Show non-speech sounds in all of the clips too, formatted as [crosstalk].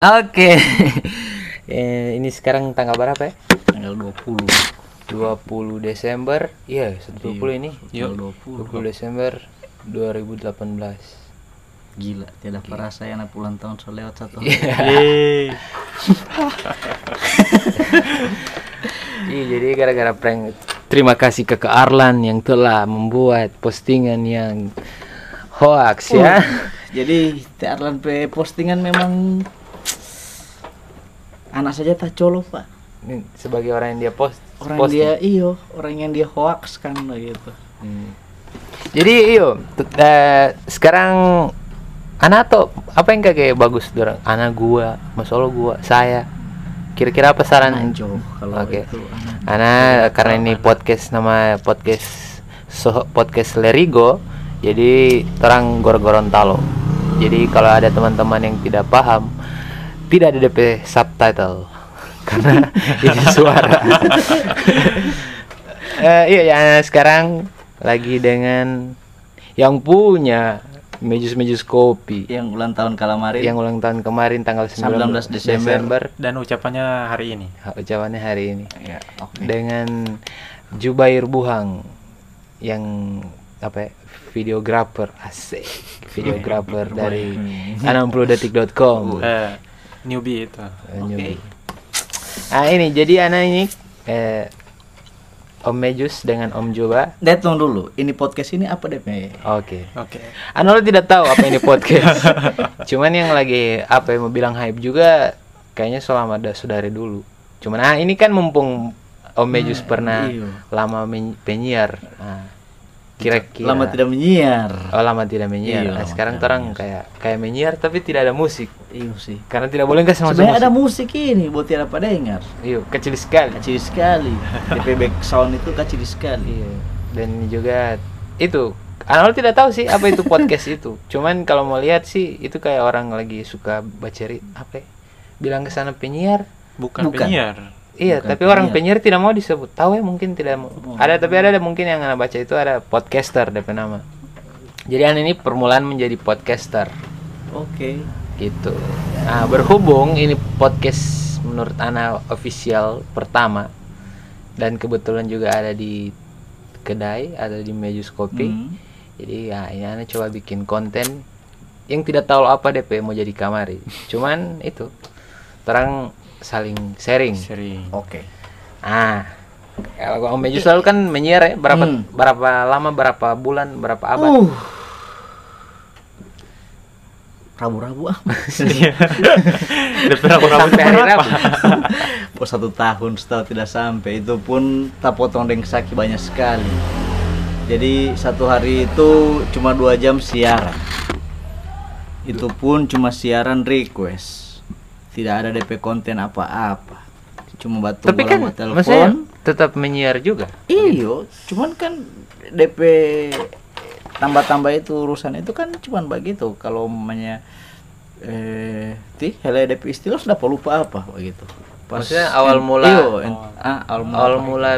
Oke. [laughs] eh, ini sekarang tanggal berapa ya? tanggal 20 20 Desember. Iya, 20 ini. tanggal 20 Desember 2018. gila tidak perasa ya anak ulang tahun so lewat satu Iya. Yeay. [laughs] Iya, jadi gara-gara prank. Terima kasih ke Kak Arlan yang telah membuat postingan yang hoax ya. jadi Arlan pe postingan memang anak saja tak colo pak Ini sebagai orang yang dia post orang posting. dia iyo orang yang dia hoax kan gitu Hmm. Jadi iyo eh, sekarang anak tuh apa yang kayak bagus dorang anak gua, masolo gua, saya. Kira-kira apa saran? Anjo kalau Oke. itu anak Anak karena ini podcast nama podcast so, podcast Lerigo, jadi terang gor-gorontalo. Jadi kalau ada teman-teman yang tidak paham, tidak ada DP subtitle. [laughs] Karena [laughs] ini suara. [laughs] Eh, iya ya sekarang lagi dengan yang punya mejus-mejus kopi. Yang ulang tahun kalamarin yang ulang tahun kemarin tanggal 19 19 Desember. dan ucapannya hari ini. Ucapannya hari ini. Ya oke. Dengan Jubair Buhang yang apa ya, videografer asik. Videografer dari 60detik.com eh, newbie itu. Eh, newbie. ah ini jadi anak ini eh, Om Mejus dengan Om Juba tunggu dulu, ini podcast ini apa DP? oke. Oke. Anu lo tidak tahu apa ini podcast. Cuman yang lagi apa yang mau bilang hype juga kayaknya selama ada sudah dari dulu. Cuman ah ini kan mumpung Om Mejus pernah iya. lama penyiar. Nah, kira-kira Lama tidak menyiar. oh lama tidak menyiar Iya, Nah, sekarang orang kayak kayak menyiar tapi tidak ada musik Iya sih. karena tidak boleh kasih masuk Sebenarnya ada musik ini, buat tidak pada dengar. iya kecil sekali Kecil sekali. [laughs] DP sound itu kecil sekali. iya dan juga itu Anu tidak tahu sih apa itu podcast [laughs] itu cuman kalau mau lihat sih itu kayak orang lagi suka baca apa ya? bilang ke sana penyiar bukan, Bukan. penyiar Iya, Bukan tapi orang penyiar. tidak mau disebut. Tahu ya mungkin tidak mau. Oh. Ada tapi ada ada mungkin yang anak baca itu ada podcaster DP nama. Jadi an ini permulaan menjadi podcaster Oke. gitu. Nah, berhubung ini podcast menurut Ana official pertama dan kebetulan juga ada di kedai, ada di Mejus Kopi. Hmm. Jadi ya ini Ana coba bikin konten yang tidak tahu apa DP mau jadi kamari. Cuman itu terang saling sharing. sering Oke. Ah, kalau Om Meju selalu kan menyiar ya, berapa Hmm. berapa lama, berapa bulan, berapa abad? Uh. Rabu-rabu ah. Lebih ragu-ragu Sampai hari Rabu. Oh, satu tahun setelah tidak sampai itu pun tak potong dengan saki banyak sekali. Jadi satu hari itu cuma dua jam siaran. Itu pun cuma siaran request. Tidak ada DP konten apa-apa. Cuma batu Tapi kan telepon. tetap menyiar juga. Iyo, cuman kan DP tambah-tambah itu urusan itu kan cuman begitu. Kalau namanya eh ti hele DP istilah sudah lupa apa begitu. Maksudnya awal mula- iyo, en- ah, awal mula. Awal mula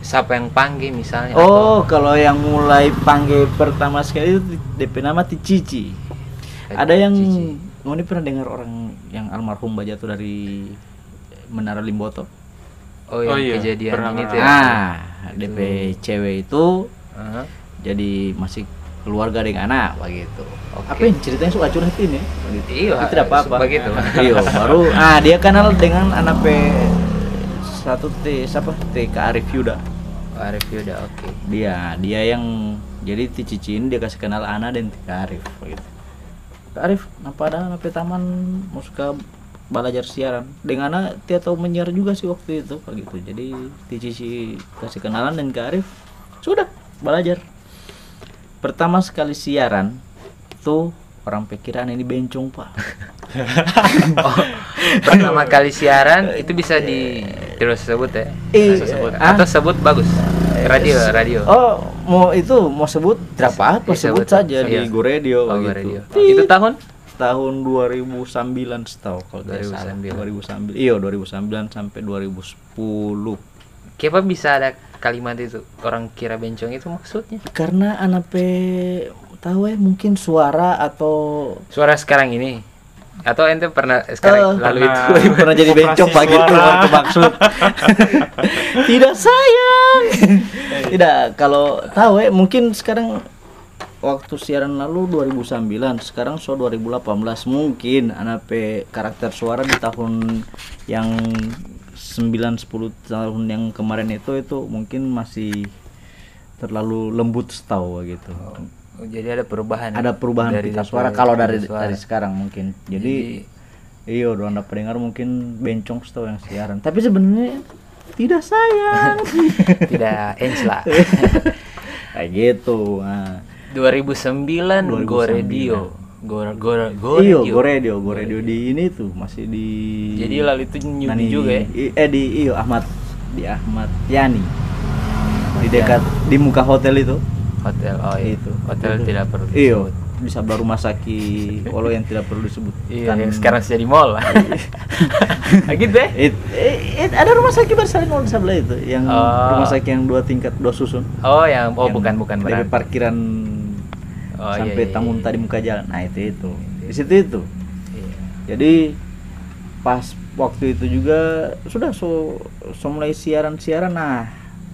siapa yang panggil misalnya? Oh, kalau yang mulai panggil pertama sekali itu DP nama Ti Cici. Ada yang Cici. Oh, ini pernah dengar orang yang almarhum jatuh dari Menara Limboto? Oh, yang Oh iya, kejadian pernah, ini pernah. tuh ya. Ah, DP cewek itu Aha. jadi masih keluarga dengan anak begitu. Oke. Apa yang ceritanya suka curhatin ya? Iya, Tapi tidak apa-apa. begitu. [laughs] Iya, baru ah dia kenal dengan anak P satu T siapa? T Kak Arif Yuda. Oh, review udah oke. Dia dia yang jadi Ti Cici ini dia kasih kenal Ana dan T Arif begitu. Kak Arif, kenapa ada P taman mau suka belajar siaran dengan dia tahu menyiar juga sih waktu itu begitu. Jadi Ti Cici kasih kenalan dan Kak Arif sudah belajar pertama sekali siaran tuh orang pikiran ini bencong pak [laughs] Oh, pertama kali siaran itu bisa di tidak usah sebut ya. Eh, Bisa sebut. ah. Atau sebut bagus. Radio, radio. oh mau itu mau sebut tidak apa apa Bisa sebut sebut. saja Iya. di Go Radio Oh, gitu radio. Tit. Itu tahun? tahun 2009 setahu kalau tidak salah 2009. 2009 iya 2009 sampai 2010 Kenapa bisa ada kalimat itu orang kira bencong itu maksudnya? karena anak P tahu ya mungkin suara atau Suara sekarang ini. Atau ente pernah sekarang Eh, lalu pernah. itu. [laughs] Pernah. Jadi bencong pagi itu waktu maksud. [laughs] Tidak sayang. Tidak kalau tahu ya mungkin sekarang waktu siaran lalu 2009 sekarang so 2018 mungkin anak pe karakter suara di tahun yang 9 10 tahun yang kemarin itu itu mungkin masih terlalu lembut setahu gitu. Oh, jadi ada perubahan. ada perubahan dari pita suara kalau dari suara. dari sekarang mungkin jadi iya udah anda pendengar mungkin bencong setahu yang siaran tapi sebenarnya tidak sayang [laughs] tidak ends lah. [laughs] kayak gitu nah. 2009 Go 2009. Radio. Go Go Go iyo Radio. go radio go radio di ini tuh masih di Jadi lalu itu Nani- juga ya. eh di iyo Ahmad di Ahmad Yani di dekat di muka hotel itu Hotel oh iya. Itu. Hotel Itu. tidak perlu. iyo di sebelah rumah sakit Olo yang tidak perlu disebut Iya, yang sekarang sudah di mall. Ah, [laughs] gitu ya? It, it, ada rumah sakit bersalin di sebelah itu yang Oh. rumah sakit yang dua tingkat dua susun Oh, yang oh Yang bukan bukan dari berarti. parkiran Oh, sampai iya, iya, tamun iya. tadi muka jalan nah itu itu di situ itu Iya. jadi pas waktu itu juga sudah so, so mulai siaran siaran nah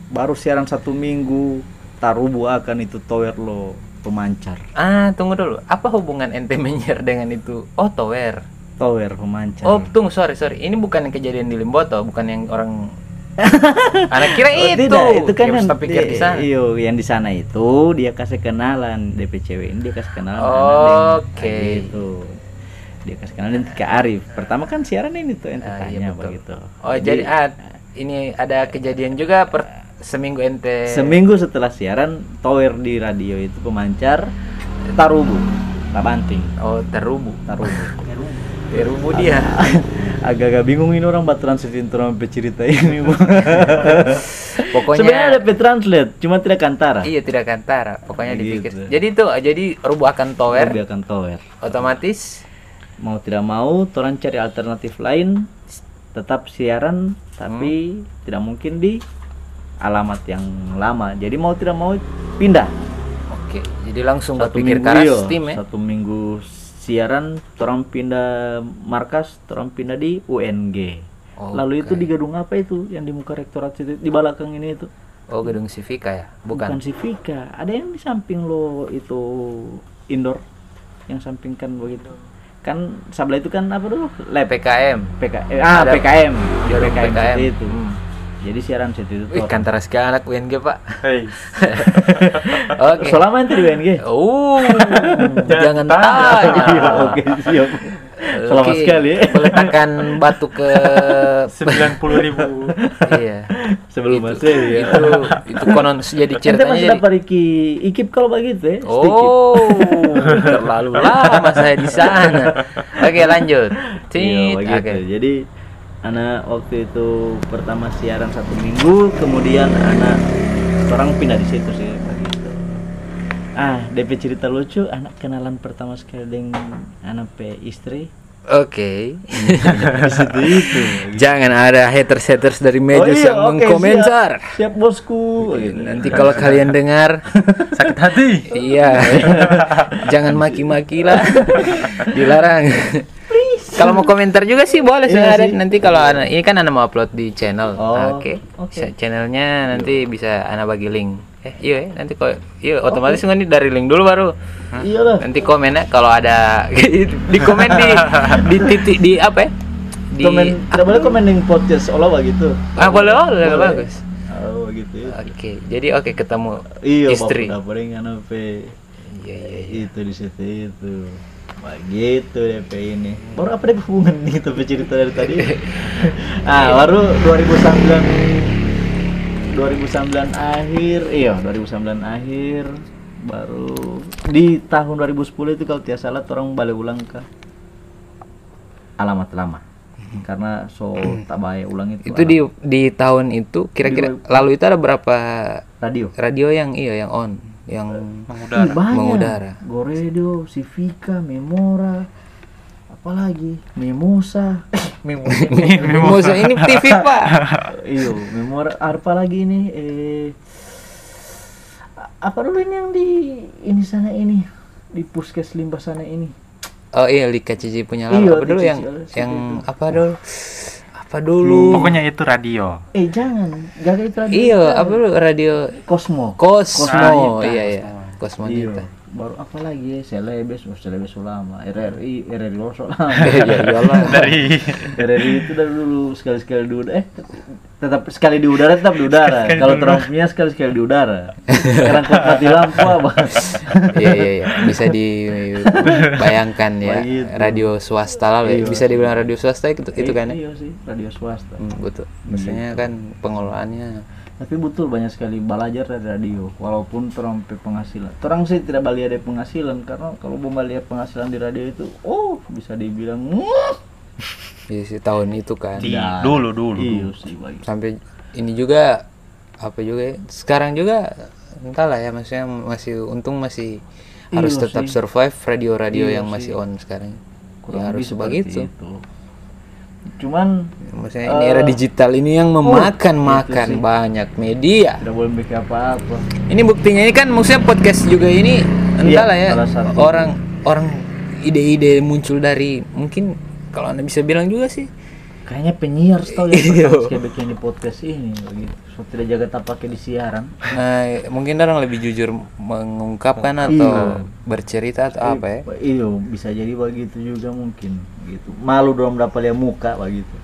baru siaran satu minggu tarubu akan itu tower lo pemancar Ah, tunggu dulu. Apa hubungan ente menyer dengan itu? Oh, tower. tower pemancar Oh, tunggu, sorry, sorry. Ini bukan yang kejadian di Limboto, bukan yang orang [laughs] Anak kira Oh, itu. tidak, itu kan Yang yang pikir di sana. Iyo, yang di sana itu dia kasih kenalan DPCW ini dia kasih kenalan Oke. Kayak gitu. Dia kasih kenalan ke Arif. Pertama kan siaran ini tuh ente Ah, iya, begitu. Oh, jadi, ah, ini ada kejadian juga per seminggu ente seminggu setelah siaran tower di radio itu pemancar tarubu, tabanting, Oh, terubu. tarubu. Terubu [laughs] dia. Agak-agak bingung ini orang buat translatein orang sampai cerita ini. [laughs] Pokoknya Sebenarnya ada translate, cuma tidak kantara. Iya, tidak kantara. Pokoknya Gitu. dipikir. Jadi itu jadi rubuh akan tower Dia akan tower. otomatis mau tidak mau orang cari alternatif lain tetap siaran tapi tidak mungkin di alamat yang lama. Jadi mau tidak mau pindah. Oke, jadi langsung satu minggu keras iyo, tim ya. satu minggu siaran orang pindah markas orang pindah di UNG lalu itu di gedung apa itu? Yang di muka rektorat itu di belakang ini itu? Oh, gedung Civica ya? Bukan. Civica. Ada yang di samping lo itu indoor yang samping kan begitu. Kan sebelah itu kan apa dulu lab. PKM. PK, eh, ah Ada PKM di PKM, PKM. itu. Hmm. Jadi siaran situ itu Wih, kantara sekali anak UNG, Pak. [laughs] Oke. selama ente di UNG Oh, [laughs] jangan tanya. [laughs] Iya, oke siap selama Oke, sekali Meletakkan batu ke sembilan puluh ribu. iya. sebelum itu, masuk ya Itu itu konon jadi ente ceritanya masih jadi dapat iki ikip kalau begitu ya sedikit. Oh, terlalu lama saya di sana. Oke, lanjut. Iya, Tit, begitu. oke. Jadi anak waktu itu pertama siaran satu minggu, kemudian anak orang pindah di situ sih begitu. Ah, DP cerita lucu, anak kenalan pertama sekali dengan anak pe istri Oke. di situ itu. Jangan ada haters-haters dari Oh media iya, yang oke, mengkomentar. Siap, siap bosku. Gitu. Nanti kalau kalian dengar [laughs] Sakit hati. Iya. [laughs] Jangan maki-maki lah. Dilarang. Kalau mau komentar juga sih boleh sih Iya ada sih. nanti kalau anak ini kan anak mau upload di channel. Oh, Oke. oke. Sa- Channelnya nanti bisa anak bagi link. Eh, iya ya, nanti kok iya otomatis kan ini dari link dulu baru. Iyalah. Nanti komen ya kalau ada [laughs] di komen di di titik di apa ya? Di Komen, tidak boleh komen di podcast olah begitu. Ah, boleh, boleh, bagus. Oh, gitu ya. Oke, jadi oke ketemu Iya, istri. Iya, iya, iya. itu di situ itu begitu DP ini. Baru apa deh hubungan nih tapi cerita dari tadi? [laughs] Ah baru 2009 2009 akhir iya 2009 akhir baru di tahun 2010 itu kalau tidak salah orang balik ulang ke alamat lama. Karena so tak baik ulang itu Itu di di tahun itu kira-kira lalu itu ada berapa radio. radio yang iya yang on, yang Mengudara. Banyak. Mengudara. Goredo, Civica, Memora, apalagi Memosa. [coughs] [coughs] Memosa. Mimosa ini TV pak. [coughs] Iyo, Memora apa lagi ini? Eh apa dulu ini yang di ini sana ini di puskes limbah sana ini? oh iya Lika Cici punya lala Iya, apa dulu yang yang apa dulu apa dulu Pokoknya itu radio. Eh jangan, gak itu radio. iya apa dulu radio Cosmo. Cosmo Cosmonita. iya iya Cosmonita Iya. Baru apa lagi ya? Selebes, Selebes ulama, RRI, RRI Loso lama. [laughs] iya iyalah [laughs] Dari RRI itu dari dulu sekali-sekali di udara. Eh, tetap sekali di udara tetap di udara. Sekali Kalau di terang punya sekali-sekali di udara. [laughs] Sekarang kok mati lampu apa? iya iya iya bisa dibayangkan ya radio swasta lah ya. Iya. bisa dibilang radio swasta itu itu kan ya Iya sih, radio swasta. Hmm, betul maksudnya kan pengelolaannya Tapi betul banyak sekali belajar dari radio, walaupun terang pe penghasilan. Terang sih tidak balik ada penghasilan karena kalau mau lihat penghasilan di radio itu, oh bisa dibilang "Mwah." [laughs] di si tahun itu kan Di- Tidak. dulu, dulu, Iya dulu. sih bagi. sampai ini juga apa juga ya, sekarang juga entahlah ya maksudnya masih untung masih harus Iya tetap sih. survive radio-radio Iya yang sih. masih on sekarang Kurang ya harus begitu itu. Cuman maksudnya ini era digital ini yang memakan makan banyak media tidak boleh bikin apa-apa. ini buktinya ini kan maksudnya podcast juga ini entahlah ya orang orang ide-ide muncul dari mungkin kalau anda bisa bilang juga sih Kayaknya penyiar tahu ya [laughs] Iya. pertama sekali bikin di podcast ini begitu. So tidak jaga tak pakai di siaran. nah mungkin orang lebih jujur mengungkapkan atau bercerita atau apa ya Iya, bisa jadi begitu juga mungkin gitu. Malu dong dapat lihat muka begitu.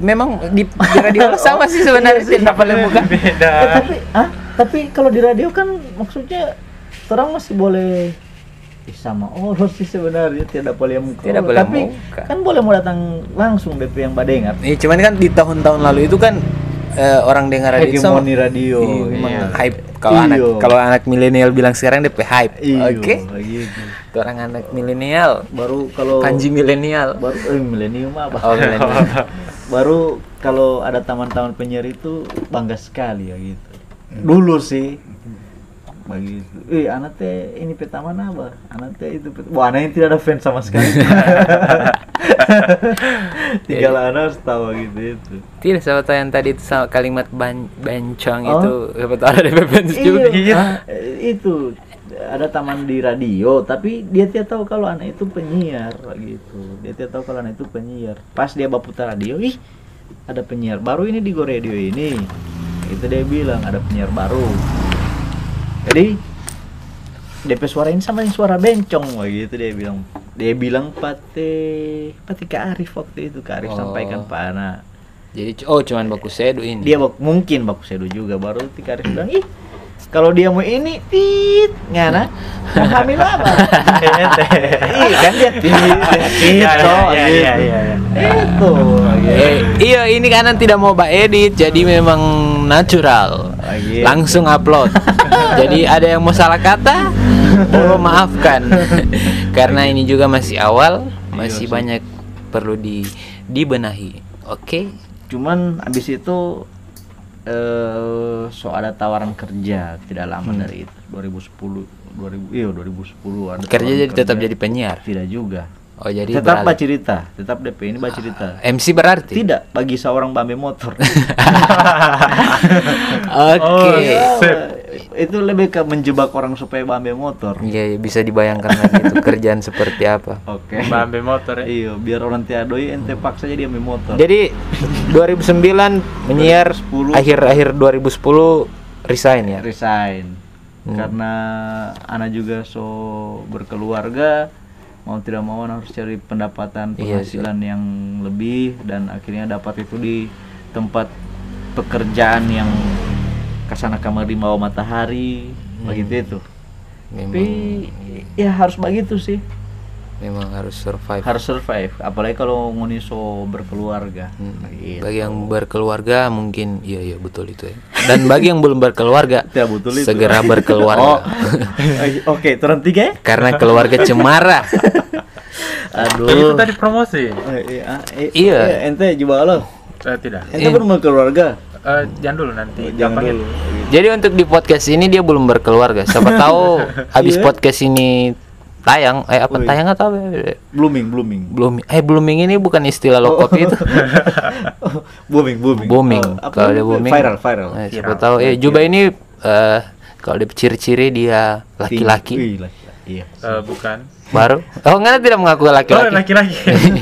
Memang di, di radio [laughs] sama sih sebenarnya sih dapat lihat muka Beda. Eh, tapi ah, tapi kalau di radio kan maksudnya terang masih boleh Ih, sama oh sih sebenarnya tidak boleh muka. Tidak boleh tapi muka. kan boleh mau datang langsung DP yang badengar. Iya, cuman kan di tahun-tahun lalu itu kan eh, orang dengar radio sama radio. Iya, Iya. hype kalau Iya. anak kalau anak milenial bilang sekarang DP hype Iya, oke begitu. Itu orang anak milenial Baru kalau kanji milenial baru eh milenium apa? oh milenial [laughs] baru kalau ada taman-taman penyiar itu bangga sekali ya gitu dulu sih begitu eh anak teh ini petaman apa anak teh itu pet- wah anak yang tidak ada fans sama sekali. [laughs] Tinggal anak harus tahu gitu itu. Tidak siapa tahu yang tadi itu sama kalimat ban Oh. itu tahu ada DP fans juga. Iya. Ah, itu ada taman di radio tapi dia tidak tahu kalau anak itu penyiar gitu. Dia tidak tahu kalau anak itu penyiar. Pas dia baputar radio ih ada penyiar baru ini di Go Radio ini. Itu dia bilang ada penyiar baru jadi DP suara ini sama yang suara bencong gitu dia bilang. Dia bilang pate pati Kak Arif waktu itu. Kak Arif Oh. sampaikan Pak Ana jadi oh cuman baku sedu ini. Dia mungkin baku sedu juga. Baru Tika Arif bilang ih kalau dia mau ini tit ngana mau hamil apa? [laughs] Iya kan dia tit Iya, iya, iya, iya, iya. itu Eh, iya ini kanan tidak mau mbak edit jadi memang natural. Oh, gitu. langsung upload. [laughs] Jadi ada yang mau salah kata oh maafkan. [laughs] Karena ini juga masih awal masih sih. banyak perlu di dibenahi. Oke? Cuman abis itu eh so ada tawaran kerja tidak lama Hmm. dari itu 2010 2000 iya 2010 ada kerja jadi tetap jadi penyiar? Tidak juga. Oh jadi tetap beralih. cerita tetap DP ini cerita. MC berarti? Tidak bagi seorang bambe motor. [laughs] Oke. Oh, Ya, Sip. Itu lebih ke menjebak orang supaya ambil motor. Iya, iya, bisa dibayangkan lagi itu [laughs] kerjaan seperti apa. Oke. Bambe motor ya. Iya, biar orang tiadoi ente paksa jadi ambil motor. Jadi 2009 menyiar 2010. akhir-akhir 2010 resign ya. resign. Hmm. Karena anak juga so berkeluarga, mau tidak mau harus cari pendapatan Iya penghasilan yang lebih dan akhirnya dapat itu di tempat pekerjaan yang kasana kamar di bawah matahari, Hmm. begitu itu. Memang, Tapi ya harus begitu sih. memang harus survive. harus survive apalagi kalau nguniso berkeluarga Hmm. Gitu. Bagi yang berkeluarga mungkin iya iya betul itu ya. Dan bagi yang belum berkeluarga Tidak betul itu. segera oh berkeluarga. [laughs] oke turun tiga ya Karena keluarga cemara. [laughs] Itu aduh tadi promosi. Eh, iya, eh, Iya. eh, ente coba lo Eh, tidak. ente belum berkeluarga Eh, jangan dulu nanti. jangan Gampangnya. dulu Jadi untuk di podcast ini dia belum berkeluarga. Siapa [laughs] tahu habis Iya. podcast ini tayang eh apa Wih. tayang atau apa? blooming blooming Blooming. Eh blooming ini bukan istilah lo kopi itu. [laughs] booming booming booming. Oh, apa kalau dia booming viral viral Eh, siapa tahu eh Juba ini eh kalau dia ciri-ciri dia laki-laki. Laki-laki. iya Eh, bukan. baru. Oh, enggak tidak mengaku Oh, laki-laki. laki-laki.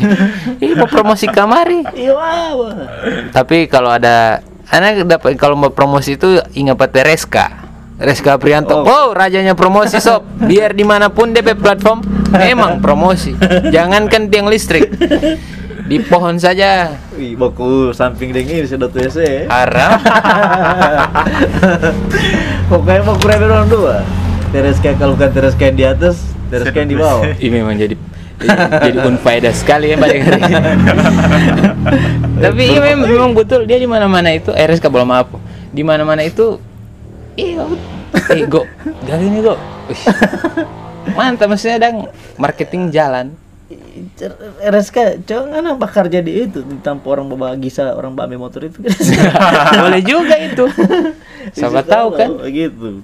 [laughs] Ih, mau promosi kamari. Iya? Tapi kalau ada anak dapat kalau mau promosi itu ingat Pak Tereska. Reska Prianto. Oh. Oh, rajanya promosi sob. [laughs] Biar di mana pun DP platform memang promosi. Jangankan tiang listrik. Di pohon saja. Wih, baku samping dengin sedot WC. Haram. [laughs] Pokoknya mau keren orang dua. Tereska kalau bukan Tereska yang di atas, Tereska yang di bawah. Ini memang jadi jadi unfaedah sekali ya Mbak Dengar. [laughs] Tapi iya memang, memang betul dia di mana-mana itu eh RSK belum maaf. Di mana-mana itu iya eh go gak ini go. Mantap maksudnya dang marketing jalan. RSK, jangan apa kerja di itu tanpa orang bawa gisa orang bawa motor itu. [laughs] Boleh juga itu. [laughs] Siapa tahu kan Gitu.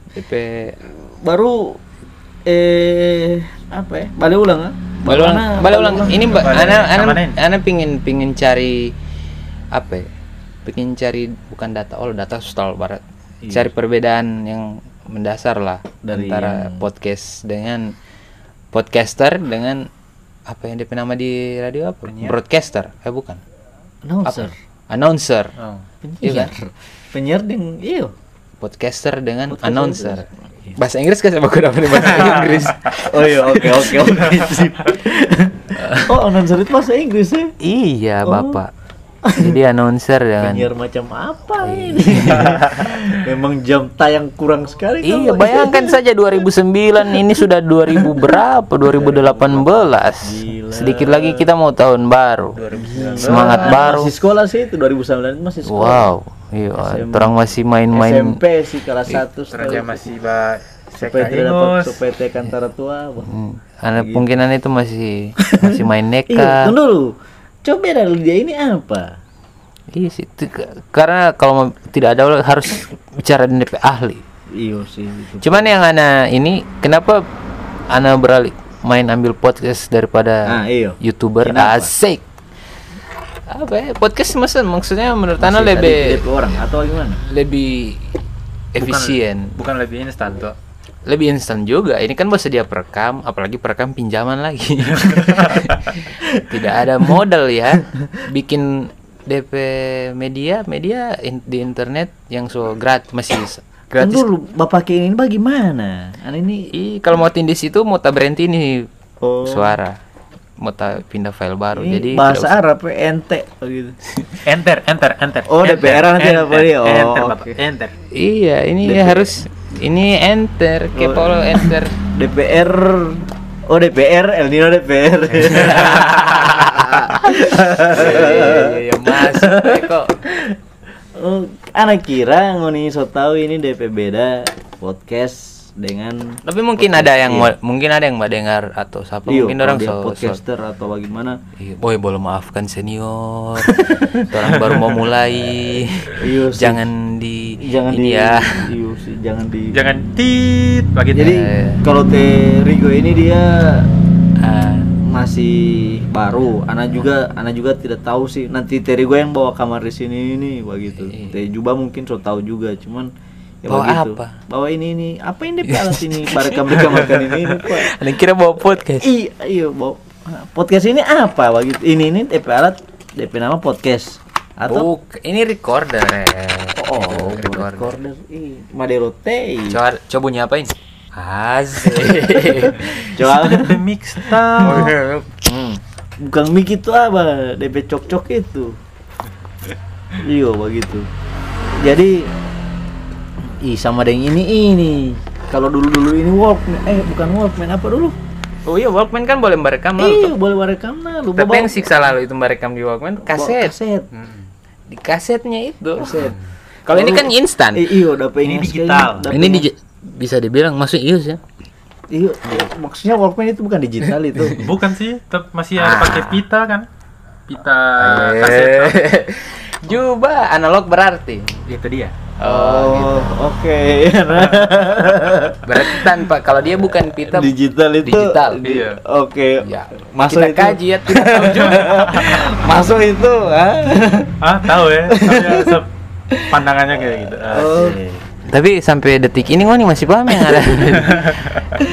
Baru eh apa ya? Balik ulang ah. Balik ulang, balik ulang. Ini Mbak, ana ana ana pingin pingin cari apa ya? Pingin cari bukan data, oh data sosial barat. Iya. Cari perbedaan yang mendasar lah Dari antara yang- podcast dengan podcaster dengan apa yang DP nama di radio apa? Broadcaster, eh bukan. Announcer. Announcer. Oh. Iya kan? Penyiar ding iyo. Podcaster dengan Podcaster announcer. Bahasa Inggris kan sama aku dapat bahasa [laughs] Inggris. Oh iya, oke oke oke. sip. [laughs] oh, announcer itu bahasa Inggris ya? iya, Oh. Bapak. Jadi announcer [laughs] dengan Penyiar macam apa ini? Memang jam tayang kurang sekali Iya, kalau- bayangkan saja 2009 ini sudah 2000 berapa? 2018. Gila. Sedikit lagi kita mau tahun baru. Semangat baru. Masih sekolah sih itu 2009 itu masih sekolah. Wow. Iya, orang masih main-main. SMP sih kelas 1 Raja masih ba supaya dapat supaya TK antara tua. Hmm, Anak kemungkinan itu masih masih main [laughs] Iya, neka. tunggu dulu. Coba dari dia ini apa? Iya sih, karena kalau tidak ada harus bicara dengan DP ahli. Iya sih itu. Cuman yang ana ini kenapa ana beralih main ambil podcast daripada Ah, iya. youtuber Kenapa? asik apa ya? Podcast maksud maksudnya menurut Masih ana lebih DP orang atau gimana? lebih efisien. Bukan lebih instan tuh. lebih instan juga. Ini kan bisa dia perekam apalagi perekam pinjaman lagi. [laughs] Tidak ada modal ya bikin DP media media in- di internet yang so gratis masih s- Kan gratis dulu bapak ini bagaimana? An ini kalau mau tindis itu mau tak berhenti nih oh, suara mau pindah file baru ini jadi bahasa Arab ente oh gitu. [laughs] Enter, enter, enter. Oh, enter, DPR nanti enter, apa dia? Oh, enter, enter. iya ini harus ini enter Oh, kayak kalau enter DPR Oh DPR, El Nino DPR. [laughs] [laughs] iya masuk eh, kok oh, anak kira ngoni so tahu ini DP beda podcast dengan tapi mungkin ada yang mau- mungkin ada yang mau dengar atau siapa Iyo, mungkin orang so, so podcaster atau bagaimana? Iya, boy boleh maafkan senior orang baru mau mulai [laughs] Iya sih. jangan di Jangan ini di ya iya sih, jangan di Jangan tit begitu. Jadi kalau Teh Rigo ini dia Ah, masih baru. Ana juga Ana juga tidak tahu sih. Nanti Teh Rigo yang bawa kamar di sini ini begitu. Iya. Teh Juba mungkin so tahu juga, cuman ya Bawa begitu. apa? Bawa ini ini. Apa ini [laughs] DP alat ini? Barekam rekam makan ini ini Pak. ada kira bawa podcast Iya, iya, bawa podcast ini apa begitu? Ini ini DP alat DP nama podcast atau Buk, ini recorder ya. oh, recorder. recorder. Ih, Madero Teh. Coba coba bunyi apain? [laughs] Asik. Coba The mix tahu. Hmm. bukan mic itu apa DP cok-cok itu iya begitu jadi ih sama dengan ini ini kalau dulu dulu ini walkman eh bukan walkman apa dulu Oh iya Walkman kan boleh merekam lah. iya boleh merekam nah lu Tapi bawa yang siksa lalu itu merekam di Walkman bawa kaset. kaset Hmm. Di kasetnya itu. kaset [laughs] Kalau ini kan instan. eh, iya udah pengen Ini digital. Ini di, bisa dibilang masuk ius ya. iya maksudnya walkman itu bukan digital itu [laughs] Bukan sih, tetap masih ada Ah. pakai pita kan? Pita Eh. kaset. kan? [laughs] Juba analog berarti. Itu dia. Oh, gitu. oke [laughs] Berarti tanpa kalau dia bukan pita digital itu Digital. di- Iya. oke ya. masuk kita itu kaji ya tidak tahu juga. [laughs] masuk itu ah Ah, tahu ya. Saya [laughs] se- pandangannya kayak gitu. Oh. Asik. Tapi sampai detik ini ngoni masih paham yang ada.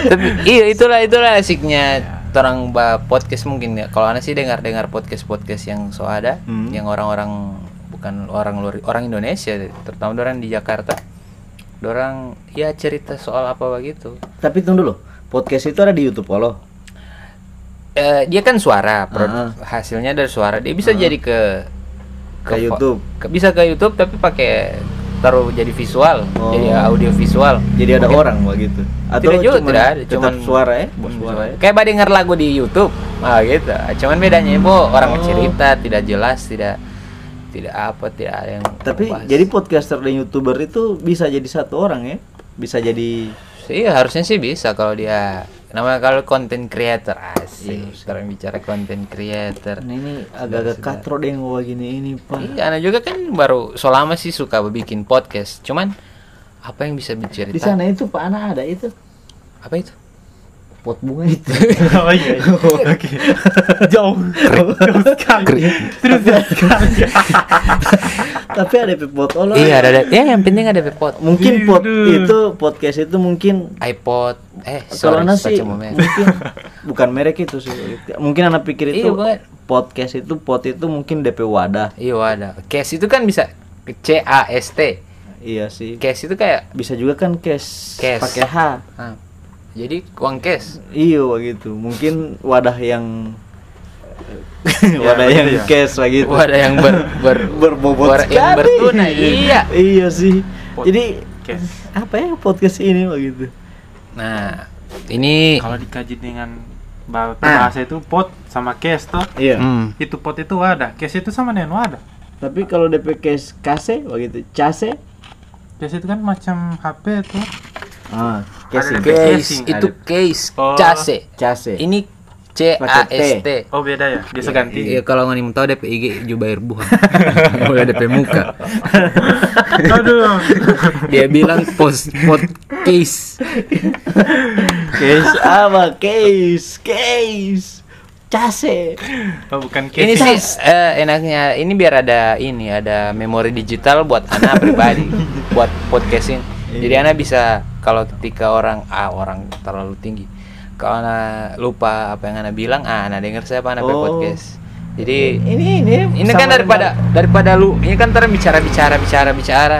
Tapi iya itulah itulah asiknya orang ba podcast mungkin ya kalau aneh sih dengar dengar podcast podcast yang so ada Hmm. yang orang-orang bukan orang luar orang Indonesia terutama orang di Jakarta orang ya cerita soal apa begitu Tapi tunggu dulu. Podcast itu ada di YouTube lo. Eh, dia kan suara pro- Ah. hasilnya dari suara dia bisa jadi ke Ke vo- YouTube. ke- bisa ke YouTube tapi pakai taruh jadi visual Oh. jadi audio visual Jadi ada Mungkin- orang begitu. tidak juga cuman tidak ada cuman suara ya, suara ya. kayak denger lagu di YouTube ah gitu cuman bedanya ibu orang Oh. cerita tidak jelas tidak tidak apa tidak ada yang Tapi terbahas. jadi podcaster dan youtuber itu bisa jadi satu orang ya? Bisa jadi iya harusnya sih bisa kalau dia namanya kalau content creator Iya asik sekarang bicara content creator Nah, ini agak-agak katro deh ngomong gini ini pak. Iya, Ana juga kan baru so lama sih suka bikin podcast. Cuman apa yang bisa dicerita? Di sana itu Pak Ana ada itu Apa itu? Pot bunga itu. [laughs] oh iya, iya. [laughs] oke jauh jauh sekali terus jauh sekali [laughs] Tapi ada pot oh, iya, ada, ada. Ya, yang penting ada pot. Mungkin pot Aduh. itu podcast itu mungkin iPod. Eh, kalau sorry, baca momen. mungkin bukan merek itu sih. Mungkin anak pikir Iya, itu banget. podcast itu pot itu mungkin DP wadah. Iya, ada. Cash itu kan bisa C A S T. Iya sih. Cash itu kayak Bisa juga kan cash, Cash. pakai H. ah, jadi uang cash. Iya begitu. Mungkin wadah yang [laughs] Ya, wadah yang begitu ya. cash begitu. Wah, ada yang ber, [laughs] ber berbobot ber- yang bertunai. [laughs] Iya. iya sih. Pot- Jadi Cash. apa ya podcast ini begitu? Nah, ini kalau dikaji dengan bah- bahasa itu pot sama case toh Iya. hmm, itu pot itu wadah case itu sama dengan wadah Tapi kalau DP cash kase begitu, case case itu kan macam HP tuh ah, Ada casing. DP case casing, itu ada. case Oh. case. Case. Ini C A S T. oh beda ya biasa ganti Iya kalau nggak tahu DP IG Jubair Buhan. [laughs] Boleh DP muka. [laughs] aduh Dia bilang post pot case. case apa? Case, case. Case. oh bukan Ini case sih eh, enaknya ini biar ada ini ada memori digital buat anak pribadi [laughs] buat podcasting. Jadi anak bisa kalau ketika orang ah orang terlalu tinggi. Kalau anak lupa apa yang anak bilang, ah anak denger saya apa anak Oh. podcast. Jadi Ini ini ini kan daripada daripada lu ini kan ntar bicara bicara bicara bicara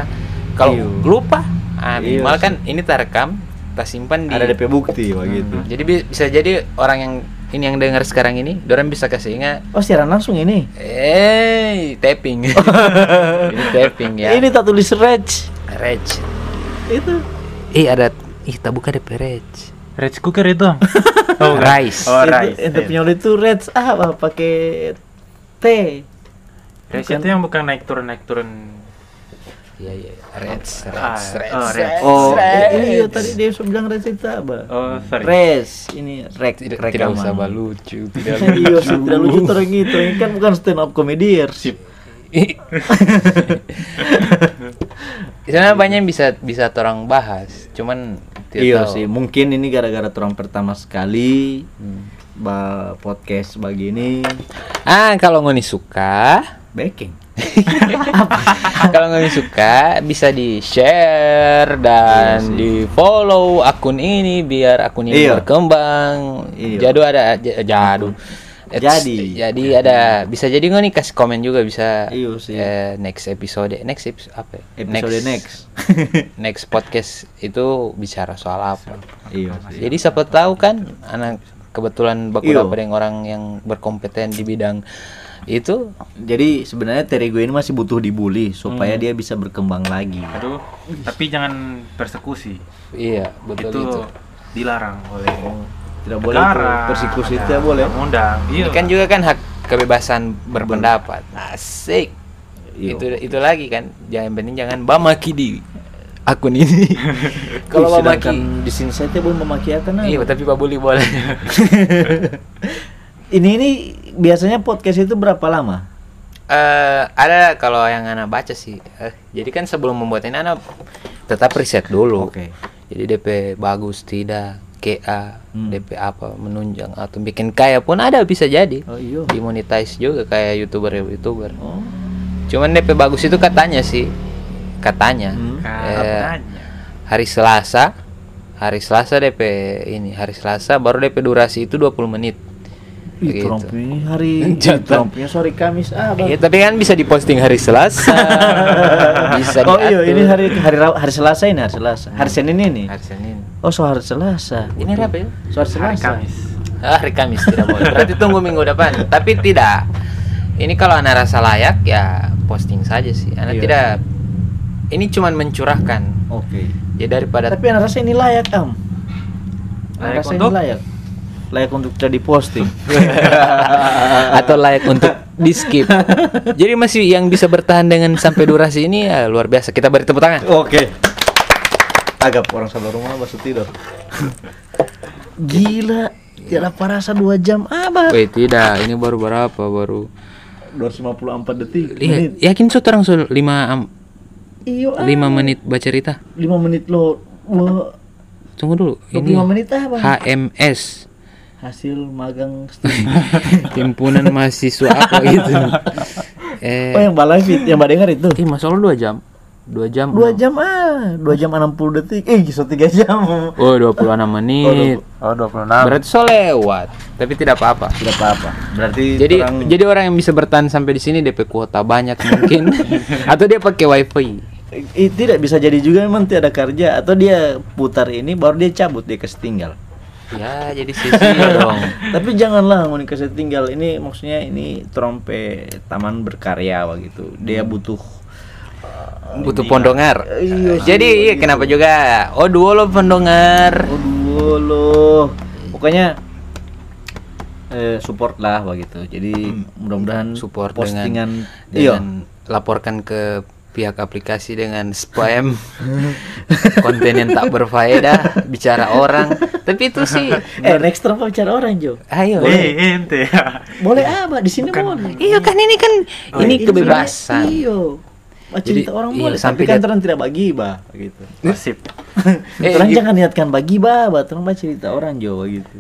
kalau Iya. lupa ah, Iya minimal kan ini terekam kita simpan di ada DP bukti begitu. Hmm, jadi bi- bisa jadi orang yang ini yang dengar sekarang ini orang bisa kasih ingat Oh, siaran langsung ini. eh tapping [laughs] ini tapping ya Ini tak tulis reg. reg Itu. ih ada ih tak buka DP reg rice cooker itu [laughs] oh. Rice. oh itu, rice itu iya. punya itu reg apa pakai T. rice itu yang bukan naik turun naik turun iya iya reg Ah, reg oh, reg. Oh, reg. iya tadi dia bilang reg itu apa? oh sorry Res, ini rek tidak, rekaman. tidak usah lucu tidak [laughs] Iya, sih, tidak lucu terus gitu. Ini kan bukan stand up comedian. sip [laughs] Sana banyak yang bisa bisa orang bahas, cuman Iya tahu. sih, mungkin ini gara-gara orang pertama sekali Hmm. ba podcast begini Ah, kalau ngoni suka, backing. [laughs] [laughs] kalau ngoni suka bisa di share dan Iya di follow akun ini biar akun ini Iya. berkembang. Iya. Jadu ada jadu. It's- Jadi. jadi ada bisa jadi ngoni kasih komen juga bisa. Iya sih. eh, next episode, next episode apa? ya? Episode next. [laughs] next podcast itu bicara soal apa? iya sih. Jadi siapa tahu kan anak kebetulan baku Iya. dapat yang orang yang berkompeten di bidang itu Jadi sebenarnya Terigo ini masih butuh dibully supaya Hmm. dia bisa berkembang lagi. aduh tapi jangan persekusi iya betul itu, itu. dilarang oleh Tidak boleh negara, itu, persekusi ada tidak boleh. undang iya Ini kan juga kan hak kebebasan berpendapat. Asik. Iya. Itu itu lagi kan. Jangan penting jangan bamaki di akun ini. [laughs] Kalau bamaki di sini saya belum memaki akan Iya, tapi Pak Buli boleh. [laughs] ini ini biasanya podcast itu berapa lama? Eh, ada kalau yang anak baca sih. Eh, jadi kan sebelum membuat ini anak tetap riset dulu. Oke. Jadi DP bagus tidak, KA, Hmm. DP apa menunjang atau bikin kaya pun ada bisa jadi. Oh iya. Dimonetize juga kayak youtuber youtuber. Oh. Cuman DP bagus itu katanya sih, katanya Hmm. Eh, katanya hari Selasa hari Selasa DP ini hari Selasa baru DP durasi itu 20 menit Ih, Gitu. Trump ini hari [laughs] Jantan. Trumpnya sorry Kamis ah bang. Iya tapi kan bisa diposting hari Selasa [laughs] bisa oh iya ini hari hari hari Selasa ini hari Selasa hari Senin ini hari Senin oh so hari Selasa ini hari apa ya so hari Hari Selasa Kamis. Ah, hari Kamis tidak boleh. Berarti tunggu minggu depan. Tapi tidak. Ini kalau anak rasa layak ya posting saja sih. Anak Iya. tidak. Ini cuman mencurahkan. oke Ya daripada tapi anak rasa ini layak am anak Layak rasa ini layak layak untuk jadi posting [laughs] atau layak untuk di skip. Jadi masih yang bisa bertahan dengan sampai durasi ini ya luar biasa. Kita beri tepuk tangan. oke agak orang sebelah rumah masuk tidur gila tidak parasa dua jam apa Wait, tidak. Ini baru berapa? Baru 254 detik Iya, yakin so terang so 5 iyo ah. 5 menit baca cerita. 5 menit lo Wah, Tunggu dulu. 25 Ini menit apa HMS hasil magang [laughs] studi Himpunan Mahasiswa apa gitu. [laughs] Eh, oh yang balai fit yang mbak dengar itu Ih, masa lu 2 jam? 2 jam. dua jam ah dua jam 60 detik eh so tiga jam Oh, 26 menit. Oh 26. Berarti so lewat, tapi tidak apa-apa. tidak apa-apa berarti Jadi orang- jadi orang yang bisa bertahan sampai di sini DP kuota banyak mungkin [laughs] atau dia pakai wifi. Eh, tidak bisa jadi juga memang tidak ada kerja atau dia putar ini baru dia cabut dia kasih tinggal Ya, jadi sia-sia [laughs] dong. tapi janganlah mau dikasih tinggal. Ini maksudnya ini trompe taman berkarya begitu. Dia butuh Butuh pondongar. Iya sih, Jadi iya kenapa juga? Oh, dua lo pondongar. oh dulu pokoknya eh, support lah begitu. Jadi mudah-mudahan Support postingan dengan iya. dengan laporkan ke pihak aplikasi dengan spam. [laughs] Konten yang tak berfaedah bicara orang. Tapi itu sih [laughs] eh next term bicara orang Jo? Ayo. Eh, ente. boleh apa di sini boleh. Iya kan ini kan ini kebebasan. iyo Jadi, cerita orang iya, boleh sampai tapi kan terang tidak bagi bah gitu. Nasib. Eh, terang [laughs] i- jangan niatkan bagi bah bah terang bah cerita orang Jo gitu.